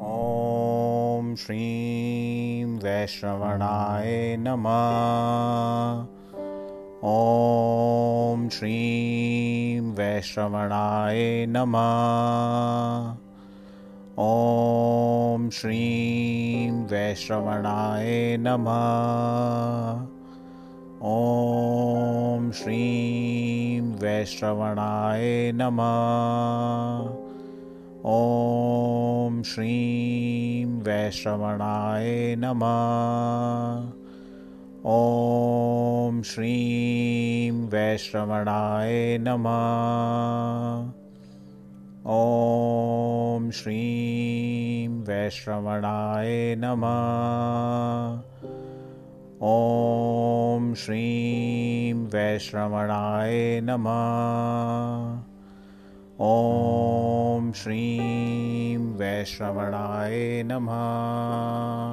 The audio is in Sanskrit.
ॐ श्रीं वैश्रवणाय नमः। ॐ श्रीं वैश्रवणाय नमः। ॐ श्रीं वैश्रवणाय नमः। ॐ श्रीं वैश्रवणाय नमः। ॐ श्रीं वैश्रवणाय नमः। ॐ श्रीं वैश्रवणाय नमः। ॐ श्रीं वैश्रवणाय नमः। ॐ श्रीं वैश्रवणाय नमः। ॐ श्रीं वैश्रवणाय नमः